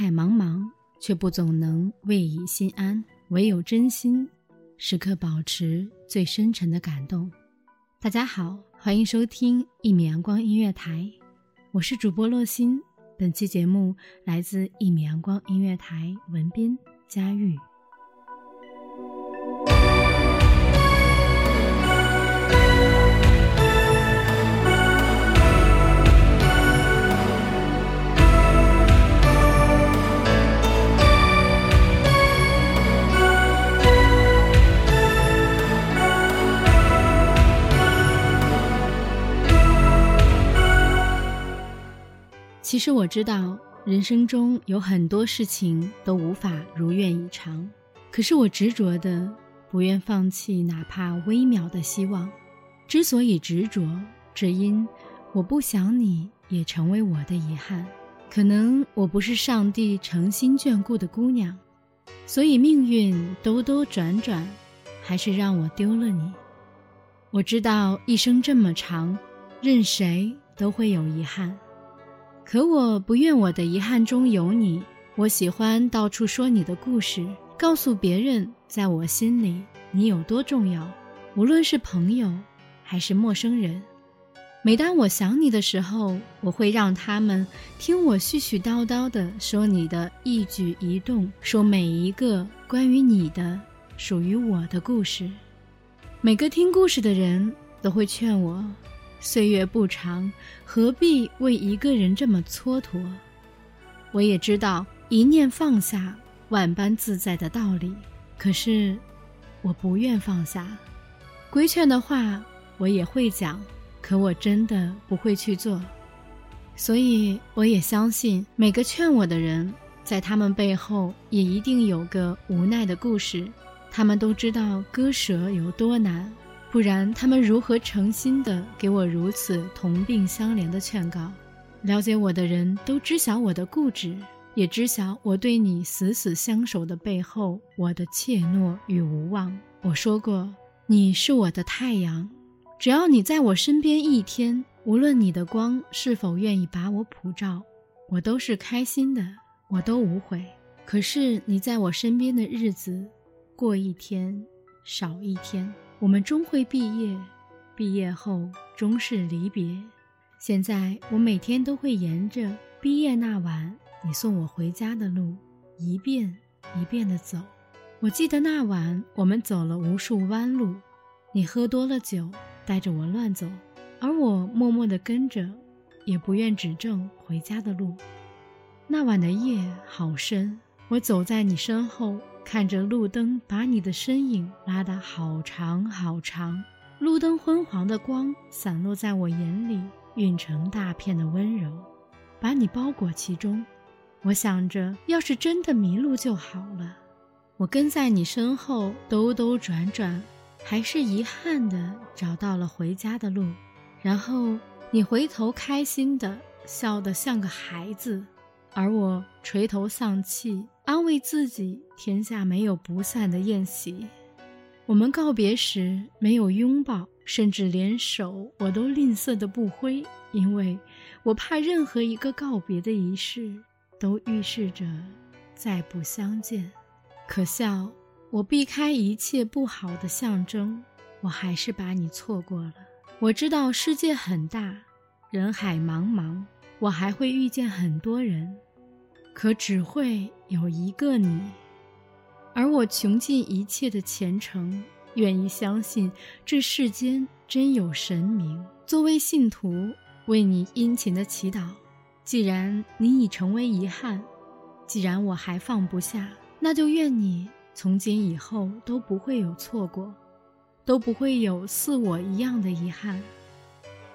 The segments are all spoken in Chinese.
海茫茫，却不总能慰以心安。唯有真心，时刻保持最深沉的感动。大家好，欢迎收听一米阳光音乐台，我是主播洛心。本期节目来自一米阳光音乐台，文斌、佳玉。其实我知道，人生中有很多事情都无法如愿以偿，可是我执着的不愿放弃哪怕微渺的希望。之所以执着，只因我不想你也成为我的遗憾。可能我不是上帝诚心眷顾的姑娘，所以命运兜兜转转，还是让我丢了你。我知道一生这么长，任谁都会有遗憾。可我不愿我的遗憾中有你。我喜欢到处说你的故事，告诉别人，在我心里你有多重要。无论是朋友，还是陌生人，每当我想你的时候，我会让他们听我絮絮叨叨的说你的一举一动，说每一个关于你的、属于我的故事。每个听故事的人都会劝我。岁月不长，何必为一个人这么蹉跎？我也知道一念放下，万般自在的道理。可是，我不愿放下。规劝的话我也会讲，可我真的不会去做。所以，我也相信每个劝我的人，在他们背后也一定有个无奈的故事。他们都知道割舍有多难。不然，他们如何诚心的给我如此同病相怜的劝告？了解我的人都知晓我的固执，也知晓我对你死死相守的背后，我的怯懦与无望。我说过，你是我的太阳，只要你在我身边一天，无论你的光是否愿意把我普照，我都是开心的，我都无悔。可是你在我身边的日子，过一天少一天。我们终会毕业，毕业后终是离别。现在我每天都会沿着毕业那晚你送我回家的路，一遍一遍地走。我记得那晚我们走了无数弯路，你喝多了酒，带着我乱走，而我默默地跟着，也不愿指正回家的路。那晚的夜好深，我走在你身后。看着路灯把你的身影拉得好长好长，路灯昏黄的光散落在我眼里，晕成大片的温柔，把你包裹其中。我想着，要是真的迷路就好了。我跟在你身后兜兜转转，还是遗憾的找到了回家的路。然后你回头开心的笑得像个孩子，而我垂头丧气。安慰自己，天下没有不散的宴席。我们告别时没有拥抱，甚至连手我都吝啬的不挥，因为我怕任何一个告别的仪式都预示着再不相见。可笑，我避开一切不好的象征，我还是把你错过了。我知道世界很大，人海茫茫，我还会遇见很多人。可只会有一个你，而我穷尽一切的虔诚，愿意相信这世间真有神明。作为信徒，为你殷勤的祈祷。既然你已成为遗憾，既然我还放不下，那就愿你从今以后都不会有错过，都不会有似我一样的遗憾。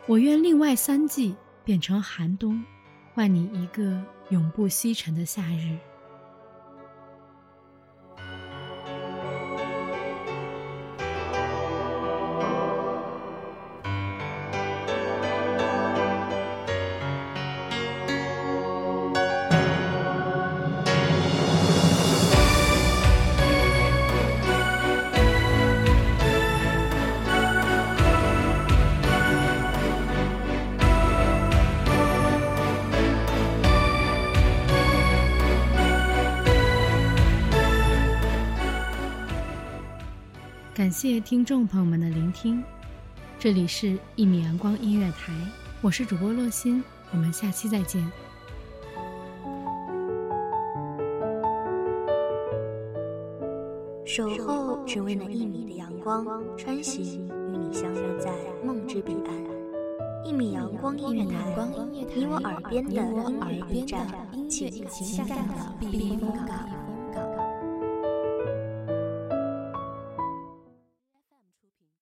我愿另外三季变成寒冬，换你一个永不西沉的夏日。感谢听众朋友们的聆听，这里是《一米阳光音乐台》，我是主播洛心，我们下期再见。守候只为那一米的阳光，穿行与你相约在梦之彼岸。一米阳光音乐台，你我耳边的音乐驿站，情感的避风港。